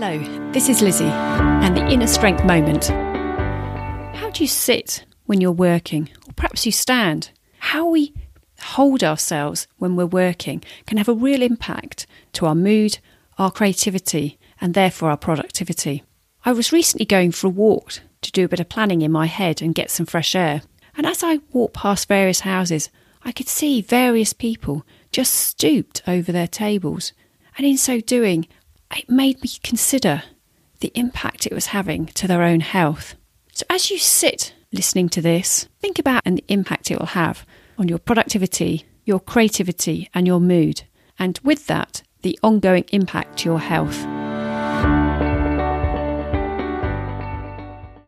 Hello, this is Lizzie and the Inner Strength Moment. How do you sit when you're working? Or perhaps you stand? How we hold ourselves when we're working can have a real impact to our mood, our creativity, and therefore our productivity. I was recently going for a walk to do a bit of planning in my head and get some fresh air. And as I walked past various houses, I could see various people just stooped over their tables. And in so doing, it made me consider the impact it was having to their own health. So, as you sit listening to this, think about and the impact it will have on your productivity, your creativity, and your mood. And with that, the ongoing impact to your health.